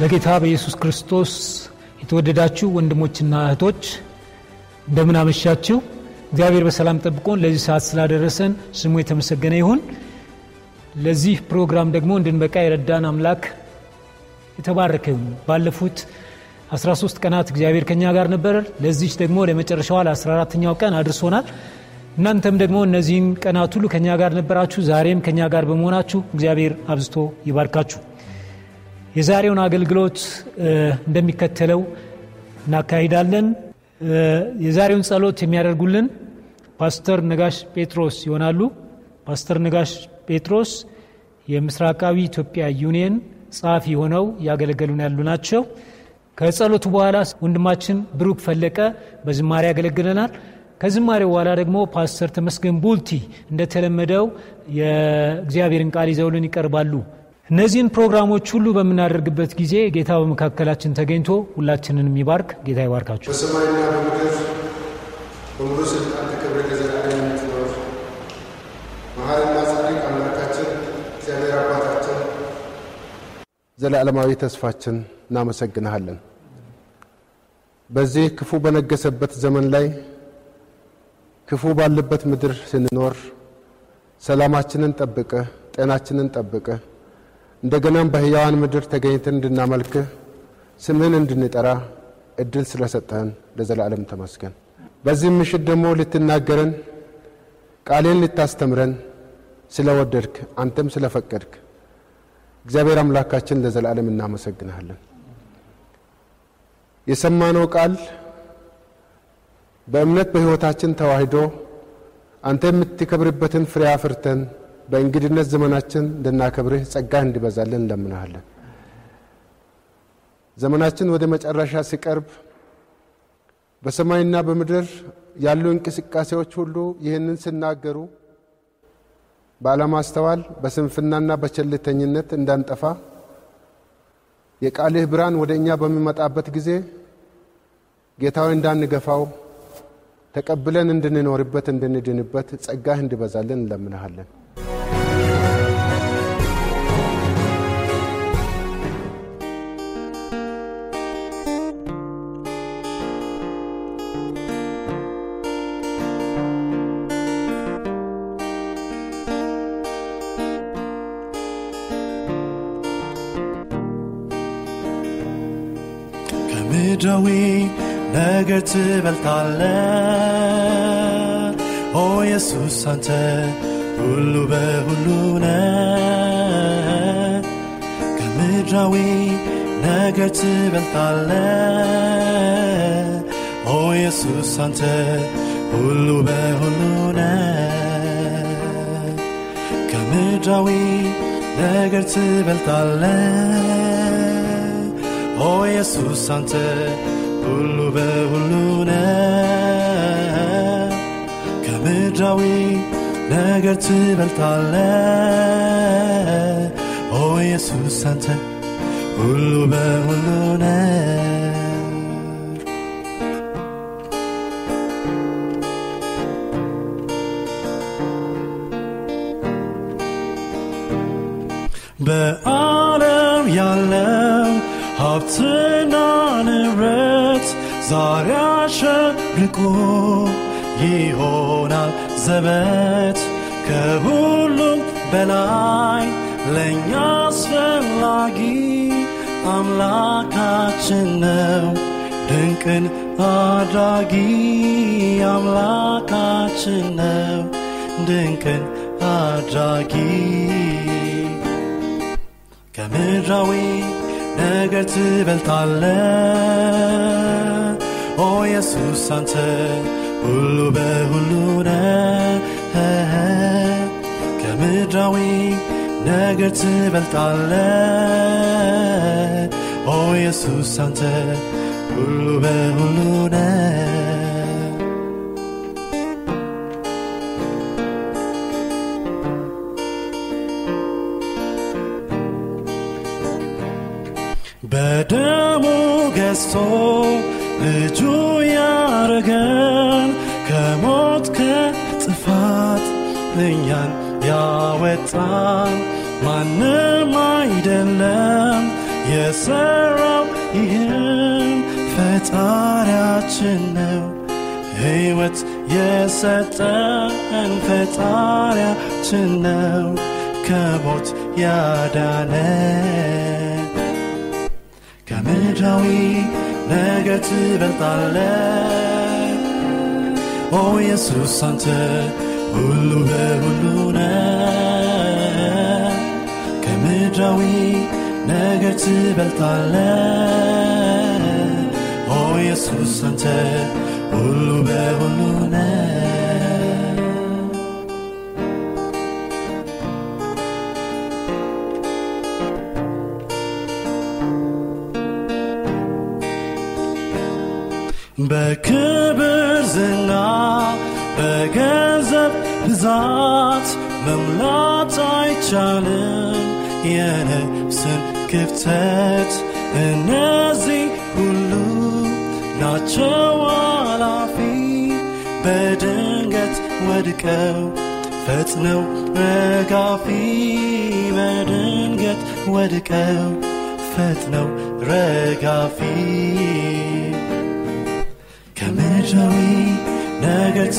በጌታ በኢየሱስ ክርስቶስ የተወደዳችሁ ወንድሞችና እህቶች እንደምን አመሻችሁ። እግዚአብሔር በሰላም ጠብቆን ለዚህ ሰዓት ስላደረሰን ስሙ የተመሰገነ ይሁን። ለዚህ ፕሮግራም ደግሞ እንድንበቃ የረዳን አምላክ የተባረከ ይሁን። ባለፉት 13 ቀናት እግዚአብሔር ከኛ ጋር ነበር። ለዚች ደግሞ ለመጨረሻዋ ለ14ተኛው ቀን አድርሶናል። እናንተም ደግሞ እነዚህን ቀናት ሁሉ ከኛ ጋር ነበራችሁ። ዛሬም ከኛ ጋር በመሆናችሁ እግዚአብሔር አብዝቶ ይባርካችሁ። የዛሬውን አገልግሎት እንደሚከተለው እናካሂዳለን። የዛሬውን ጸሎት የሚያደርጉልን ፓስተር ነጋሽ ጴጥሮስ ይሆናሉ። ፓስተር ነጋሽ ጴጥሮስ የምስራቃዊ ኢትዮጵያ ዩኒየን ጸሐፊ ሆነው እያገለገሉን ያሉ ናቸው። ከጸሎቱ በኋላ ወንድማችን ብሩክ ፈለቀ በዝማሬ ያገለግለናል። ከዝማሬው በኋላ ደግሞ ፓስተር ተመስገን ቡልቲ እንደተለመደው የእግዚአብሔርን ቃል ይዘውልን ይቀርባሉ። እነዚህን ፕሮግራሞች ሁሉ በምናደርግበት ጊዜ ጌታ በመካከላችን ተገኝቶ ሁላችንን የሚባርክ ጌታ ይባርካችሁ። በሰማይና በምድር በሙሉ ስልጣን ተከብረ ለዘላለም የምትኖር መሐሪና ጻድቅ አምላካችን እግዚአብሔር አባታችን ዘላለማዊ ተስፋችን እናመሰግንሃለን። በዚህ ክፉ በነገሰበት ዘመን ላይ ክፉ ባለበት ምድር ስንኖር ሰላማችንን ጠብቀ ጤናችንን ጠብቀ እንደገናም በሕያዋን ምድር ተገኝተን እንድናመልክህ ስምህን እንድንጠራ እድል ስለሰጠህን ለዘላለም ተመስገን። በዚህም ምሽት ደግሞ ልትናገረን ቃሌን ልታስተምረን ስለወደድክ አንተም ስለፈቀድክ እግዚአብሔር አምላካችን ለዘላለም እናመሰግንሃለን። የሰማነው ቃል በእምነት በሕይወታችን ተዋህዶ አንተ የምትከብርበትን ፍሬ አፍርተን በእንግድነት ዘመናችን እንድናከብርህ ጸጋህ እንዲበዛልን እንለምናሃለን። ዘመናችን ወደ መጨረሻ ሲቀርብ በሰማይና በምድር ያሉ እንቅስቃሴዎች ሁሉ ይህንን ሲናገሩ ባለማስተዋል በስንፍናና በቸልተኝነት እንዳንጠፋ የቃልህ ብርሃን ወደ እኛ በሚመጣበት ጊዜ ጌታዊ እንዳንገፋው ተቀብለን እንድንኖርበት እንድንድንበት ጸጋህ እንዲበዛልን እንለምንሃለን። ነገር ትበልጣለ ኦ ኢየሱስ አንተ ሁሉ በሁሉ ነ ከምድራዊ ነገር ትበልጣለ ኦ ኢየሱስ አንተ ሁሉ በሁሉ ነ ከምድራዊ ነገር ትበልጣለ ኦ ኢየሱስ አንተ ሁሉ በሁሉ ነ ከምድራዊ ነገር ትበልጣለህ። ኦ ኢየሱስ አንተ ሁሉ በሁሉ ነህ። በዓለም ያለው ሀብትና ንብረት ዛሬ አሸብርቆ ይሆናል ዘበት ከሁሉም በላይ ለእኛ አስፈላጊ አምላካችን ነው። ድንቅን አድራጊ አምላካችን ነው። ድንቅን አድራጊ ከምድራዊ ነገር ትበልጣለ ኦ ኢየሱስ አንተ ሁሉ በሁሉ ነህ። ከምድራዊ ነገር ትበልጣለ ኦ ኢየሱስ አንተ ሁሉ በሁሉ ነህ። በደሙ ገዝቶ ልጁ ያረገን ከሞት ከጥፋት እኛን ያወጣን ማንም አይደለም የሰራው ይህን ፈጣሪያችን ነው። ሕይወት የሰጠን ፈጣሪያችን ነው ከሞት ያዳነን። ከምድራዊ ነገር ትበልጣለ ኦ ኢየሱስ አንተ ሁሉ በሁሉ ነ ከምድራዊ ነገር ትበልጣለ ኦ ኢየሱስ አንተ ሁሉ በሁሉ ነ በክብር ብዛት መምላት አይቻልም። የነፍስን ክፍተት እነዚህ ሁሉ ናቸው አላፊ በድንገት ወድቀው ፈጥነው ረጋፊ። በድንገት ወድቀው ፈጥነው ረጋፊ። ከምድራዊ ነገር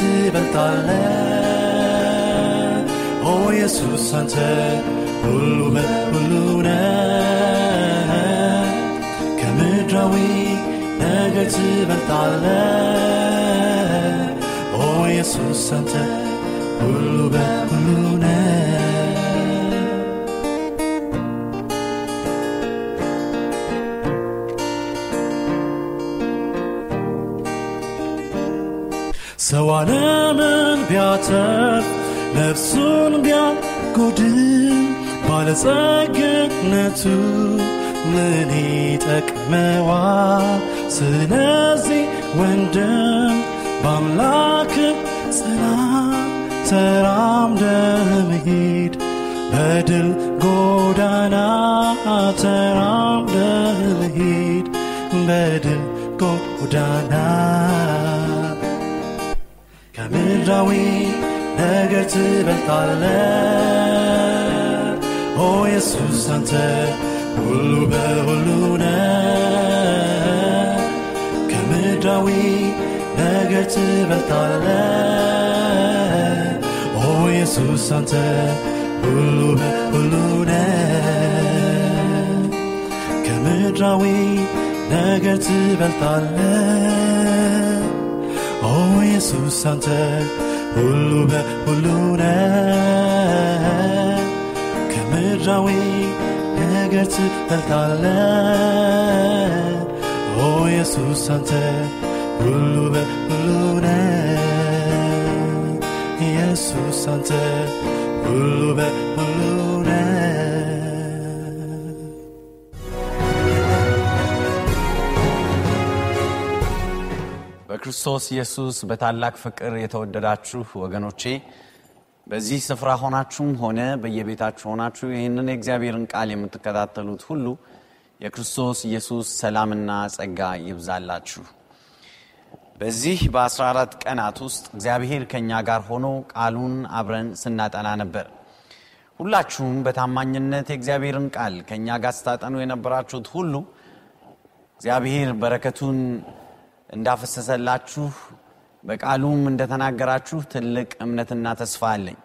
ትበልጣለ ኦ ኢየሱስ አንተ ሁሉ በሁሉ ነ ከምድራዊ ነገር ትበልጣለ ኦ ኢየሱስ አንተ ሁሉ በሁሉ ነ ሰው ዓለምን ቢያተርፍ ነፍሱን ቢያጎድል ባለጸግነቱ ምን ይጠቅመዋል? ስለዚህ ወንድም በአምላክ ጽና፣ ተራምደህ መሂድ በድል ጎዳና ተራምደህ መሂድ በድል ጎዳና ከምድራዊ ነገር ትበልጣለ ኦ ኢየሱስ አንተ ሁሉ በሁሉ ነ ከምድራዊ ነገር ትበልጣለ ኦ ኢየሱስ አንተ ሁሉ በሁሉ ነ ከምድራዊ ነገር ትበልጣለ ኦ ኢየሱስ አንተ ሁሉ በሁሉ ነ ከምድራዊ ነገር ትበልጣለ ኦ ኢየሱስ አንተ ሁሉ በሁሉ ነ ኢየሱስ አንተ በክርስቶስ ኢየሱስ በታላቅ ፍቅር የተወደዳችሁ ወገኖቼ በዚህ ስፍራ ሆናችሁም ሆነ በየቤታችሁ ሆናችሁ ይህንን የእግዚአብሔርን ቃል የምትከታተሉት ሁሉ የክርስቶስ ኢየሱስ ሰላምና ጸጋ ይብዛላችሁ። በዚህ በ14 ቀናት ውስጥ እግዚአብሔር ከእኛ ጋር ሆኖ ቃሉን አብረን ስናጠና ነበር። ሁላችሁም በታማኝነት የእግዚአብሔርን ቃል ከእኛ ጋር ስታጠኑ የነበራችሁት ሁሉ እግዚአብሔር በረከቱን እንዳፈሰሰላችሁ በቃሉም እንደተናገራችሁ ትልቅ እምነትና ተስፋ አለኝ።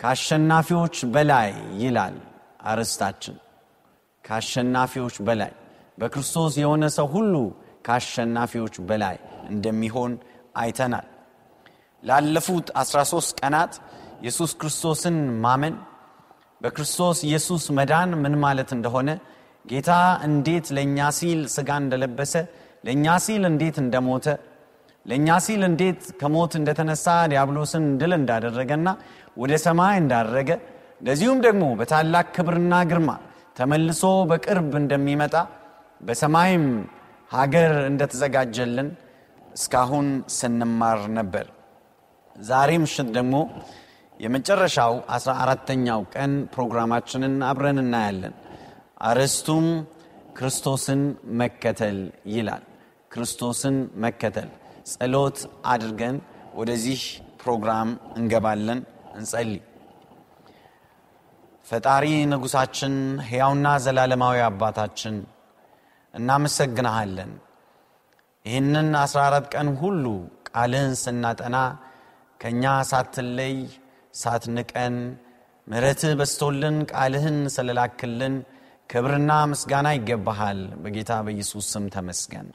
ከአሸናፊዎች በላይ ይላል አርዕስታችን። ከአሸናፊዎች በላይ በክርስቶስ የሆነ ሰው ሁሉ ከአሸናፊዎች በላይ እንደሚሆን አይተናል። ላለፉት 13 ቀናት ኢየሱስ ክርስቶስን ማመን በክርስቶስ ኢየሱስ መዳን ምን ማለት እንደሆነ ጌታ እንዴት ለእኛ ሲል ሥጋ እንደለበሰ ለእኛ ሲል እንዴት እንደሞተ ለእኛ ሲል እንዴት ከሞት እንደተነሳ ዲያብሎስን ድል እንዳደረገና ወደ ሰማይ እንዳረገ እንደዚሁም ደግሞ በታላቅ ክብርና ግርማ ተመልሶ በቅርብ እንደሚመጣ በሰማይም ሀገር እንደተዘጋጀልን እስካሁን ስንማር ነበር። ዛሬ ምሽት ደግሞ የመጨረሻው አስራ አራተኛው ቀን ፕሮግራማችንን አብረን እናያለን። አርዕስቱም ክርስቶስን መከተል ይላል። ክርስቶስን መከተል ጸሎት አድርገን ወደዚህ ፕሮግራም እንገባለን። እንጸልይ። ፈጣሪ ንጉሳችን፣ ሕያውና ዘላለማዊ አባታችን እናመሰግንሃለን። ይህንን አስራ አራት ቀን ሁሉ ቃልህን ስናጠና ከእኛ ሳትለይ ሳትንቀን ምሕረትህ በስቶልን ቃልህን ስለላክልን ክብርና ምስጋና ይገባሃል። በጌታ በኢየሱስ ስም ተመስገን።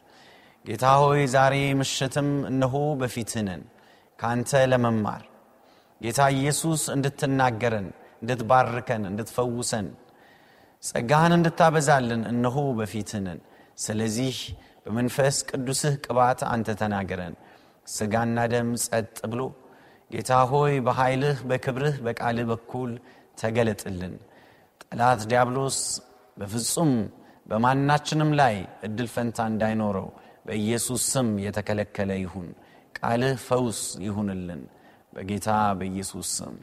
ጌታ ሆይ ዛሬ ምሽትም እነሆ በፊትህ ነን ከአንተ ለመማር ጌታ ኢየሱስ እንድትናገረን፣ እንድትባርከን፣ እንድትፈውሰን ጸጋህን እንድታበዛልን እነሆ በፊትህ ነን። ስለዚህ በመንፈስ ቅዱስህ ቅባት አንተ ተናገረን። ስጋና ደም ጸጥ ብሎ ጌታ ሆይ በኃይልህ በክብርህ በቃልህ በኩል ተገለጥልን። ጠላት ዲያብሎስ በፍጹም በማናችንም ላይ እድል ፈንታ እንዳይኖረው በኢየሱስ ስም የተከለከለ ይሁን። ቃልህ ፈውስ ይሁንልን። በጌታ በኢየሱስ ስም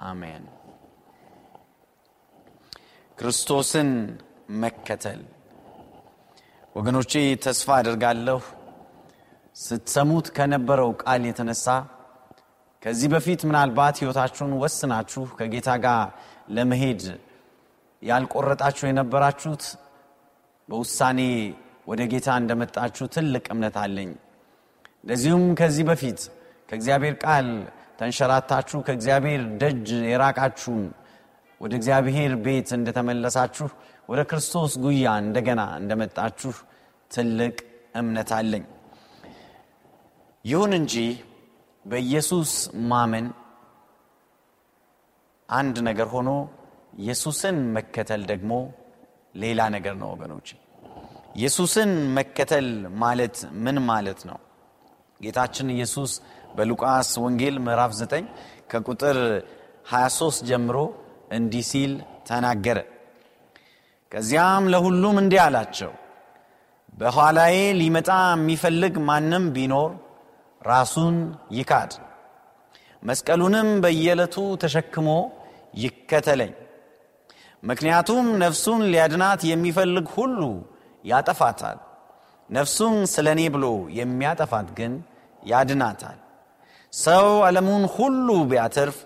አሜን። ክርስቶስን መከተል ወገኖቼ ተስፋ አድርጋለሁ ስትሰሙት ከነበረው ቃል የተነሳ ከዚህ በፊት ምናልባት ሕይወታችሁን ወስናችሁ ከጌታ ጋር ለመሄድ ያልቆረጣችሁ የነበራችሁት በውሳኔ ወደ ጌታ እንደመጣችሁ ትልቅ እምነት አለኝ። እንደዚሁም ከዚህ በፊት ከእግዚአብሔር ቃል ተንሸራታችሁ ከእግዚአብሔር ደጅ የራቃችሁም ወደ እግዚአብሔር ቤት እንደተመለሳችሁ ወደ ክርስቶስ ጉያ እንደገና እንደመጣችሁ ትልቅ እምነት አለኝ። ይሁን እንጂ በኢየሱስ ማመን አንድ ነገር ሆኖ ኢየሱስን መከተል ደግሞ ሌላ ነገር ነው ወገኖች። ኢየሱስን መከተል ማለት ምን ማለት ነው? ጌታችን ኢየሱስ በሉቃስ ወንጌል ምዕራፍ 9 ከቁጥር 23 ጀምሮ እንዲህ ሲል ተናገረ። ከዚያም ለሁሉም እንዲህ አላቸው፣ በኋላዬ ሊመጣ የሚፈልግ ማንም ቢኖር ራሱን ይካድ፣ መስቀሉንም በየዕለቱ ተሸክሞ ይከተለኝ። ምክንያቱም ነፍሱን ሊያድናት የሚፈልግ ሁሉ ያጠፋታል፣ ነፍሱን ስለ እኔ ብሎ የሚያጠፋት ግን ያድናታል። ሰው ዓለሙን ሁሉ ቢያተርፍ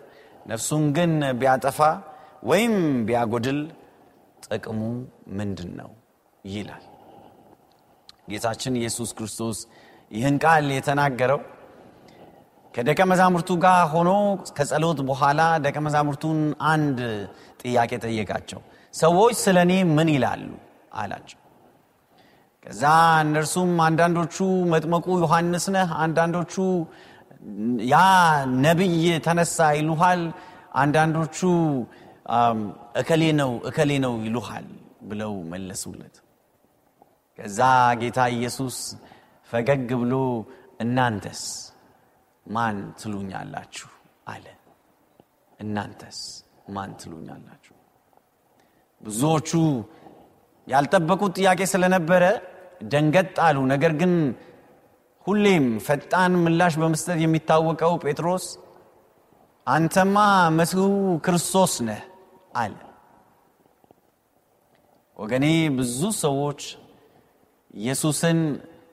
ነፍሱን ግን ቢያጠፋ ወይም ቢያጎድል ጥቅሙ ምንድን ነው ይላል። ጌታችን ኢየሱስ ክርስቶስ ይህን ቃል የተናገረው ከደቀ መዛሙርቱ ጋር ሆኖ ከጸሎት በኋላ ደቀ መዛሙርቱን አንድ ጥያቄ ጠየቃቸው። ሰዎች ስለ እኔ ምን ይላሉ? አላቸው ከዛ እነርሱም አንዳንዶቹ መጥመቁ ዮሐንስ ነህ አንዳንዶቹ ያ ነቢይ ተነሳ ይሉሃል አንዳንዶቹ እከሌ ነው እከሌ ነው ይሉሃል ብለው መለሱለት። ከዛ ጌታ ኢየሱስ ፈገግ ብሎ እናንተስ ማን ትሉኛላችሁ? አለ። እናንተስ ማን ትሉኛላችሁ? ብዙዎቹ ያልጠበቁት ጥያቄ ስለነበረ ደንገጥ አሉ። ነገር ግን ሁሌም ፈጣን ምላሽ በመስጠት የሚታወቀው ጴጥሮስ አንተማ መሲሁ ክርስቶስ ነህ አለ። ወገኔ ብዙ ሰዎች ኢየሱስን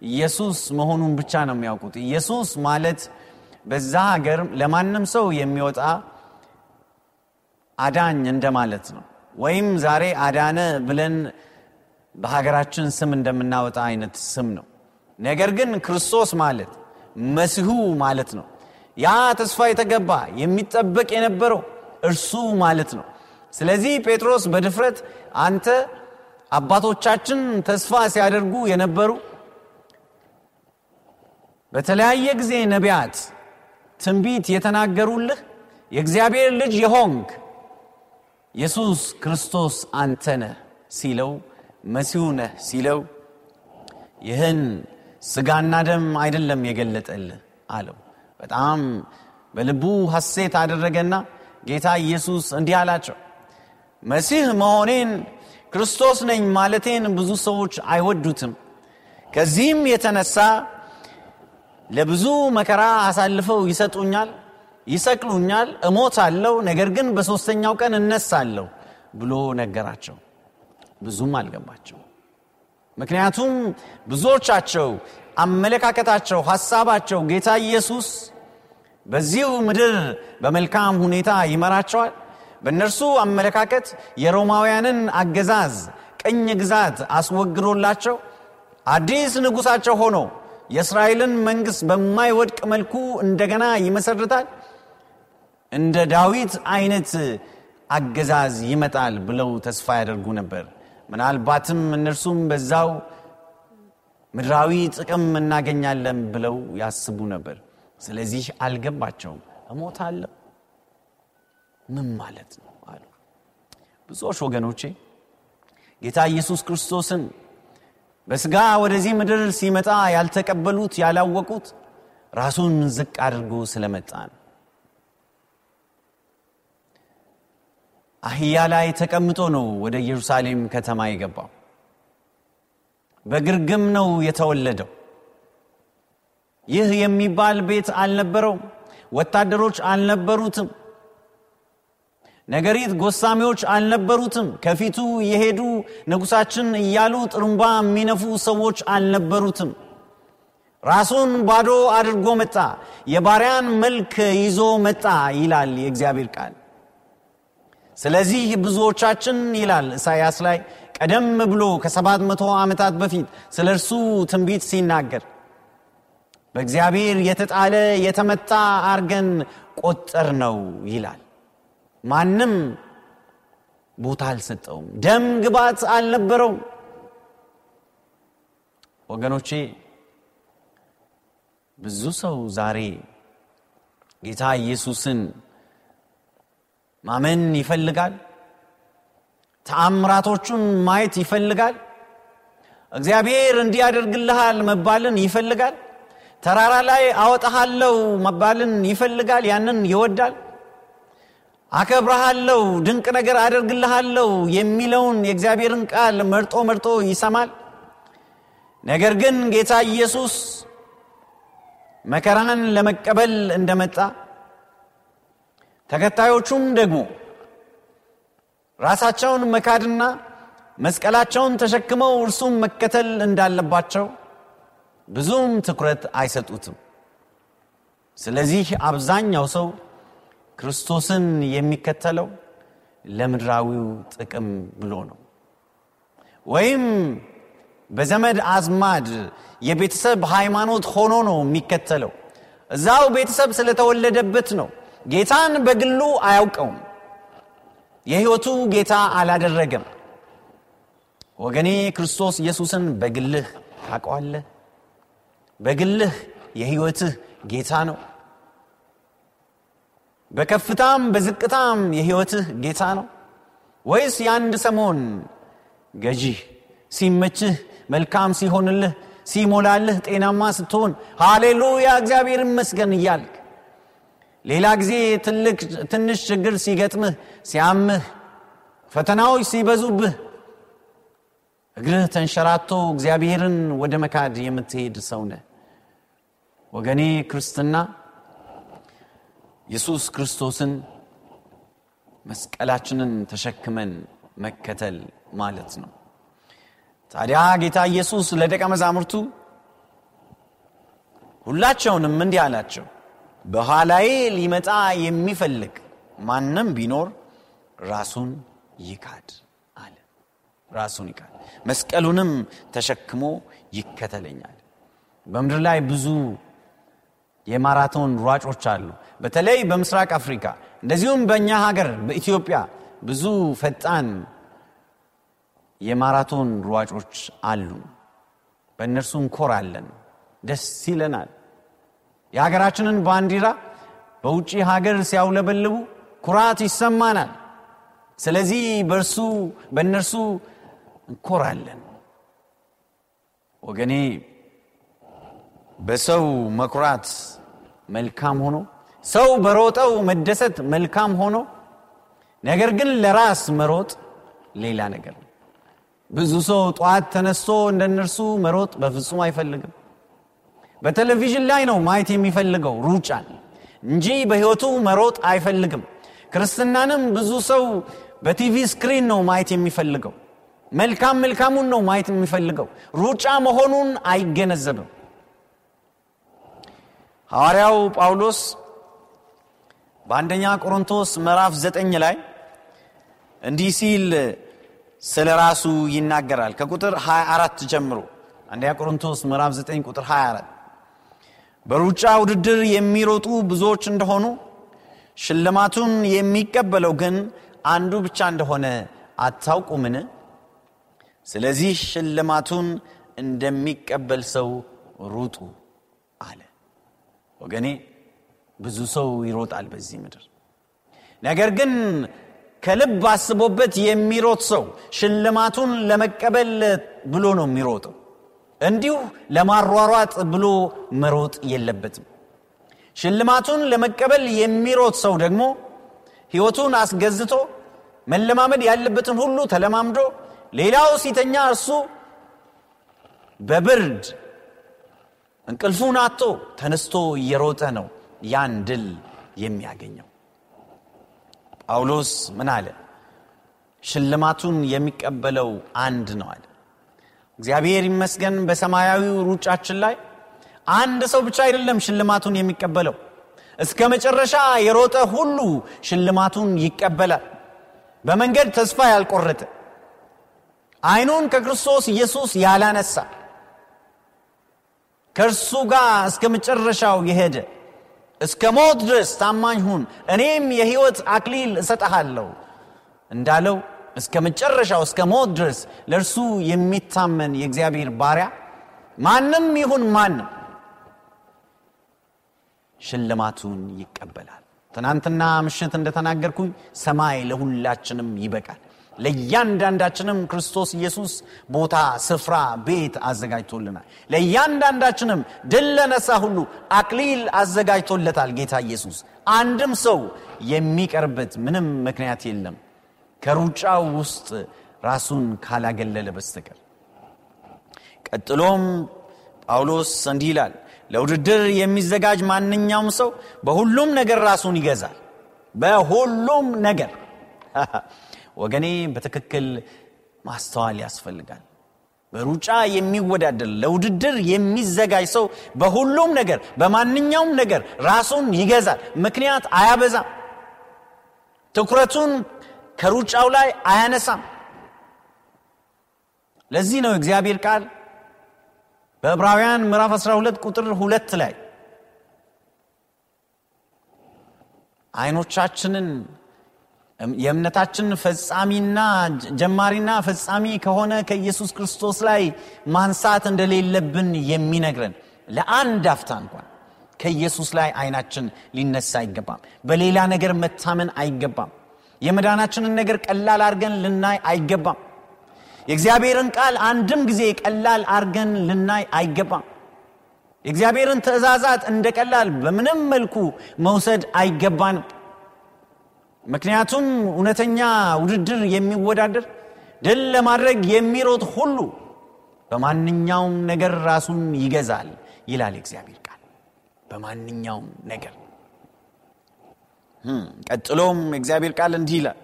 ኢየሱስ መሆኑን ብቻ ነው የሚያውቁት። ኢየሱስ ማለት በዛ ሀገር ለማንም ሰው የሚወጣ አዳኝ እንደማለት ነው። ወይም ዛሬ አዳነ ብለን በሀገራችን ስም እንደምናወጣ አይነት ስም ነው። ነገር ግን ክርስቶስ ማለት መሲሁ ማለት ነው። ያ ተስፋ የተገባ የሚጠበቅ የነበረው እርሱ ማለት ነው። ስለዚህ ጴጥሮስ በድፍረት አንተ አባቶቻችን ተስፋ ሲያደርጉ የነበሩ በተለያየ ጊዜ ነቢያት ትንቢት የተናገሩልህ የእግዚአብሔር ልጅ የሆንክ ኢየሱስ ክርስቶስ አንተ ነህ ሲለው መሲሁ ነህ ሲለው ይህን ስጋና ደም አይደለም የገለጠልህ አለው። በጣም በልቡ ሐሴት አደረገና ጌታ ኢየሱስ እንዲህ አላቸው መሲህ መሆኔን ክርስቶስ ነኝ ማለቴን ብዙ ሰዎች አይወዱትም። ከዚህም የተነሳ ለብዙ መከራ አሳልፈው ይሰጡኛል ይሰቅሉኛል እሞታለሁ ነገር ግን በሦስተኛው ቀን እነሳለሁ ብሎ ነገራቸው ብዙም አልገባቸው ምክንያቱም ብዙዎቻቸው አመለካከታቸው ሐሳባቸው ጌታ ኢየሱስ በዚሁ ምድር በመልካም ሁኔታ ይመራቸዋል። በእነርሱ አመለካከት የሮማውያንን አገዛዝ ቅኝ ግዛት አስወግዶላቸው አዲስ ንጉሳቸው ሆኖ የእስራኤልን መንግሥት በማይወድቅ መልኩ እንደገና ይመሰርታል። እንደ ዳዊት አይነት አገዛዝ ይመጣል ብለው ተስፋ ያደርጉ ነበር ምናልባትም እነርሱም በዛው ምድራዊ ጥቅም እናገኛለን ብለው ያስቡ ነበር። ስለዚህ አልገባቸውም። እሞታለሁ? ምን ማለት ነው አሉ። ብዙዎች ወገኖቼ ጌታ ኢየሱስ ክርስቶስን በስጋ ወደዚህ ምድር ሲመጣ ያልተቀበሉት ያላወቁት ራሱን ዝቅ አድርጎ ስለመጣ ነው አህያ ላይ ተቀምጦ ነው ወደ ኢየሩሳሌም ከተማ የገባው። በግርግም ነው የተወለደው። ይህ የሚባል ቤት አልነበረውም። ወታደሮች አልነበሩትም። ነገሪት ጎሳሚዎች አልነበሩትም። ከፊቱ የሄዱ ንጉሳችን እያሉ ጥሩምባ የሚነፉ ሰዎች አልነበሩትም። ራሱን ባዶ አድርጎ መጣ። የባሪያን መልክ ይዞ መጣ ይላል የእግዚአብሔር ቃል ስለዚህ ብዙዎቻችን ይላል ኢሳያስ ላይ ቀደም ብሎ ከሰባት መቶ ዓመታት በፊት ስለ እርሱ ትንቢት ሲናገር በእግዚአብሔር የተጣለ የተመታ አርገን ቆጠር ነው ይላል። ማንም ቦታ አልሰጠውም። ደም ግባት አልነበረውም። ወገኖቼ ብዙ ሰው ዛሬ ጌታ ኢየሱስን ማመን ይፈልጋል። ተአምራቶቹን ማየት ይፈልጋል። እግዚአብሔር እንዲያደርግልሃል መባልን ይፈልጋል። ተራራ ላይ አወጣሃለው መባልን ይፈልጋል። ያንን ይወዳል። አከብረሃለው ድንቅ ነገር አደርግልሃለው የሚለውን የእግዚአብሔርን ቃል መርጦ መርጦ ይሰማል። ነገር ግን ጌታ ኢየሱስ መከራን ለመቀበል እንደመጣ ተከታዮቹም ደግሞ ራሳቸውን መካድና መስቀላቸውን ተሸክመው እርሱም መከተል እንዳለባቸው ብዙም ትኩረት አይሰጡትም። ስለዚህ አብዛኛው ሰው ክርስቶስን የሚከተለው ለምድራዊው ጥቅም ብሎ ነው። ወይም በዘመድ አዝማድ የቤተሰብ ሃይማኖት ሆኖ ነው የሚከተለው። እዛው ቤተሰብ ስለተወለደበት ነው ጌታን በግሉ አያውቀውም። የህይወቱ ጌታ አላደረገም። ወገኔ ክርስቶስ ኢየሱስን በግልህ ታውቀዋለህ? በግልህ የህይወትህ ጌታ ነው። በከፍታም በዝቅታም የህይወትህ ጌታ ነው? ወይስ የአንድ ሰሞን ገዢህ ሲመችህ መልካም ሲሆንልህ ሲሞላልህ ጤናማ ስትሆን ሃሌሉያ እግዚአብሔር ይመስገን እያልክ ሌላ ጊዜ ትንሽ ችግር ሲገጥምህ ሲያምህ ፈተናዎች ሲበዙብህ እግርህ ተንሸራቶ እግዚአብሔርን ወደ መካድ የምትሄድ ሰው ነህ። ወገኔ ክርስትና ኢየሱስ ክርስቶስን መስቀላችንን ተሸክመን መከተል ማለት ነው። ታዲያ ጌታ ኢየሱስ ለደቀ መዛሙርቱ ሁላቸውንም እንዲህ አላቸው በኋላዬ ሊመጣ የሚፈልግ ማንም ቢኖር ራሱን ይካድ አለ። ራሱን ይካድ። መስቀሉንም ተሸክሞ ይከተለኛል። በምድር ላይ ብዙ የማራቶን ሯጮች አሉ። በተለይ በምስራቅ አፍሪካ እንደዚሁም በእኛ ሀገር በኢትዮጵያ ብዙ ፈጣን የማራቶን ሯጮች አሉ። በእነርሱ እንኮራለን። ደስ ይለናል የሀገራችንን ባንዲራ በውጭ ሀገር ሲያውለበልቡ ኩራት ይሰማናል። ስለዚህ በእርሱ በእነርሱ እንኮራለን። ወገኔ በሰው መኩራት መልካም ሆኖ ሰው በሮጠው መደሰት መልካም ሆኖ ነገር ግን ለራስ መሮጥ ሌላ ነገር ነው። ብዙ ሰው ጠዋት ተነስቶ እንደነርሱ መሮጥ በፍጹም አይፈልግም በቴሌቪዥን ላይ ነው ማየት የሚፈልገው ሩጫን እንጂ በህይወቱ መሮጥ አይፈልግም። ክርስትናንም ብዙ ሰው በ TV screen ነው ማየት የሚፈልገው። መልካም መልካሙን ነው ማየት የሚፈልገው። ሩጫ መሆኑን አይገነዘብም። ሐዋርያው ጳውሎስ በአንደኛ ቆሮንቶስ ምዕራፍ ዘጠኝ ላይ እንዲህ ሲል ስለ ራሱ ይናገራል። ከቁጥር 24 ጀምሮ አንደኛ ቆሮንቶስ ምዕራፍ 9 ቁጥር 24 በሩጫ ውድድር የሚሮጡ ብዙዎች እንደሆኑ ሽልማቱን የሚቀበለው ግን አንዱ ብቻ እንደሆነ አታውቁምን? ስለዚህ ሽልማቱን እንደሚቀበል ሰው ሩጡ አለ። ወገኔ ብዙ ሰው ይሮጣል በዚህ ምድር። ነገር ግን ከልብ አስቦበት የሚሮጥ ሰው ሽልማቱን ለመቀበል ብሎ ነው የሚሮጠው እንዲሁ ለማሯሯጥ ብሎ መሮጥ የለበትም። ሽልማቱን ለመቀበል የሚሮጥ ሰው ደግሞ ሕይወቱን አስገዝቶ መለማመድ ያለበትን ሁሉ ተለማምዶ ሌላው ሲተኛ እርሱ በብርድ እንቅልፉን አቶ ተነስቶ እየሮጠ ነው ያን ድል የሚያገኘው። ጳውሎስ ምን አለ? ሽልማቱን የሚቀበለው አንድ ነው አለ እግዚአብሔር ይመስገን በሰማያዊው ሩጫችን ላይ አንድ ሰው ብቻ አይደለም ሽልማቱን የሚቀበለው። እስከ መጨረሻ የሮጠ ሁሉ ሽልማቱን ይቀበላል። በመንገድ ተስፋ ያልቆረጠ አይኑን ከክርስቶስ ኢየሱስ ያላነሳ ከእርሱ ጋር እስከ መጨረሻው የሄደ እስከ ሞት ድረስ ታማኝ ሁን እኔም የህይወት አክሊል እሰጠሃለሁ እንዳለው እስከ መጨረሻው እስከ ሞት ድረስ ለእርሱ የሚታመን የእግዚአብሔር ባሪያ ማንም ይሁን ማንም ሽልማቱን ይቀበላል። ትናንትና ምሽት እንደተናገርኩኝ ሰማይ ለሁላችንም ይበቃል። ለእያንዳንዳችንም ክርስቶስ ኢየሱስ ቦታ ስፍራ ቤት አዘጋጅቶልናል። ለእያንዳንዳችንም ድል ለነሳ ሁሉ አክሊል አዘጋጅቶለታል ጌታ ኢየሱስ። አንድም ሰው የሚቀርበት ምንም ምክንያት የለም ከሩጫው ውስጥ ራሱን ካላገለለ በስተቀር። ቀጥሎም ጳውሎስ እንዲህ ይላል ለውድድር የሚዘጋጅ ማንኛውም ሰው በሁሉም ነገር ራሱን ይገዛል። በሁሉም ነገር ወገኔ በትክክል ማስተዋል ያስፈልጋል። በሩጫ የሚወዳደር ለውድድር የሚዘጋጅ ሰው በሁሉም ነገር በማንኛውም ነገር ራሱን ይገዛል። ምክንያት አያበዛም። ትኩረቱን ከሩጫው ላይ አያነሳም። ለዚህ ነው እግዚአብሔር ቃል በዕብራውያን ምዕራፍ 12 ቁጥር ሁለት ላይ አይኖቻችንን የእምነታችን ፈጻሚና ጀማሪና ፈጻሚ ከሆነ ከኢየሱስ ክርስቶስ ላይ ማንሳት እንደሌለብን የሚነግረን ለአንድ አፍታ እንኳን ከኢየሱስ ላይ አይናችን ሊነሳ አይገባም። በሌላ ነገር መታመን አይገባም የመዳናችንን ነገር ቀላል አድርገን ልናይ አይገባም። የእግዚአብሔርን ቃል አንድም ጊዜ ቀላል አድርገን ልናይ አይገባም። የእግዚአብሔርን ትእዛዛት እንደ ቀላል በምንም መልኩ መውሰድ አይገባንም። ምክንያቱም እውነተኛ ውድድር የሚወዳደር ድል ለማድረግ የሚሮጥ ሁሉ በማንኛውም ነገር ራሱን ይገዛል ይላል የእግዚአብሔር ቃል። በማንኛውም ነገር ቀጥሎም የእግዚአብሔር ቃል እንዲህ ይላል።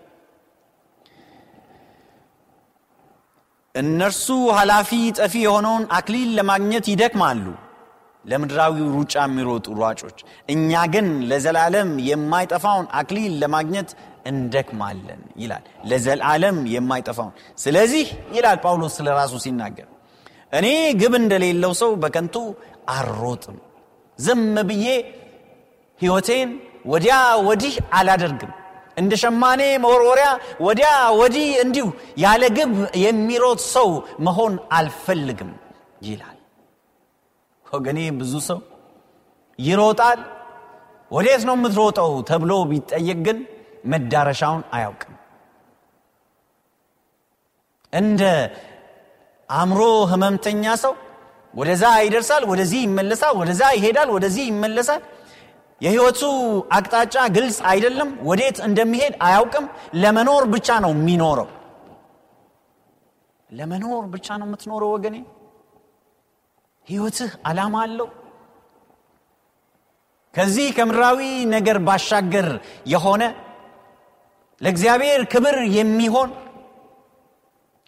እነርሱ ኃላፊ ጠፊ የሆነውን አክሊል ለማግኘት ይደክማሉ ለምድራዊ ሩጫ የሚሮጡ ሯጮች። እኛ ግን ለዘላለም የማይጠፋውን አክሊል ለማግኘት እንደክማለን ይላል። ለዘላለም የማይጠፋውን። ስለዚህ ይላል ጳውሎስ ስለ ራሱ ሲናገር እኔ ግብ እንደሌለው ሰው በከንቱ አልሮጥም። ዝም ብዬ ሕይወቴን ወዲያ ወዲህ አላደርግም። እንደ ሸማኔ መወርወሪያ ወዲያ ወዲህ እንዲሁ ያለ ግብ የሚሮጥ ሰው መሆን አልፈልግም ይላል። ወገኔ ብዙ ሰው ይሮጣል። ወዴት ነው የምትሮጠው ተብሎ ቢጠየቅ ግን መዳረሻውን አያውቅም። እንደ አእምሮ ህመምተኛ ሰው ወደዛ ይደርሳል ወደዚህ ይመለሳል ወደዛ ይሄዳል ወደዚህ ይመለሳል የህይወቱ አቅጣጫ ግልጽ አይደለም ወዴት እንደሚሄድ አያውቅም። ለመኖር ብቻ ነው የሚኖረው። ለመኖር ብቻ ነው የምትኖረው ወገኔ? ህይወትህ አላማ አለው። ከዚህ ከምድራዊ ነገር ባሻገር የሆነ ለእግዚአብሔር ክብር የሚሆን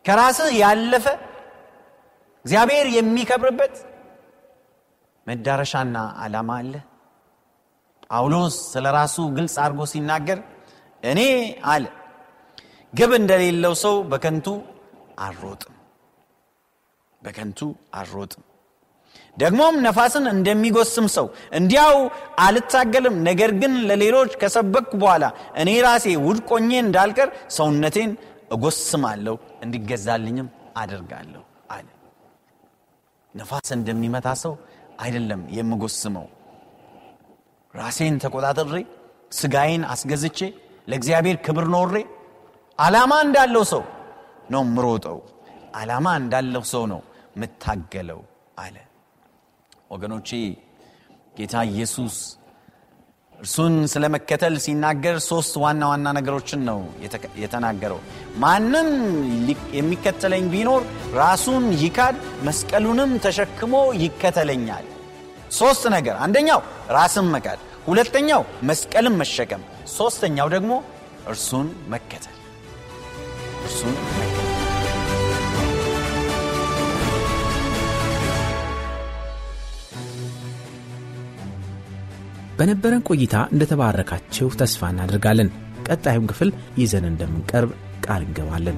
ከራስህ ያለፈ እግዚአብሔር የሚከብርበት መዳረሻና ዓላማ አለ ጳውሎስ ስለ ራሱ ግልጽ አድርጎ ሲናገር እኔ አለ ግብ እንደሌለው ሰው በከንቱ አልሮጥም በከንቱ አልሮጥም። ደግሞም ነፋስን እንደሚጎስም ሰው እንዲያው አልታገልም። ነገር ግን ለሌሎች ከሰበክኩ በኋላ እኔ ራሴ ውድቆኜ እንዳልቀር ሰውነቴን እጎስማለሁ እንዲገዛልኝም አደርጋለሁ አለ። ነፋስ እንደሚመታ ሰው አይደለም የምጎስመው ራሴን ተቆጣጠሬ ስጋዬን አስገዝቼ ለእግዚአብሔር ክብር ኖሬ ዓላማ እንዳለው ሰው ነው ምሮጠው። ዓላማ እንዳለው ሰው ነው ምታገለው አለ። ወገኖቼ ጌታ ኢየሱስ እርሱን ስለ መከተል ሲናገር ሶስት ዋና ዋና ነገሮችን ነው የተናገረው። ማንም የሚከተለኝ ቢኖር ራሱን ይካድ መስቀሉንም ተሸክሞ ይከተለኛል። ሶስት ነገር። አንደኛው ራስን መካድ ሁለተኛው መስቀልን መሸከም ሶስተኛው ደግሞ እርሱን መከተል። እርሱን በነበረን ቆይታ እንደተባረካችሁ ተስፋ እናደርጋለን። ቀጣዩን ክፍል ይዘን እንደምንቀርብ ቃል እንገባለን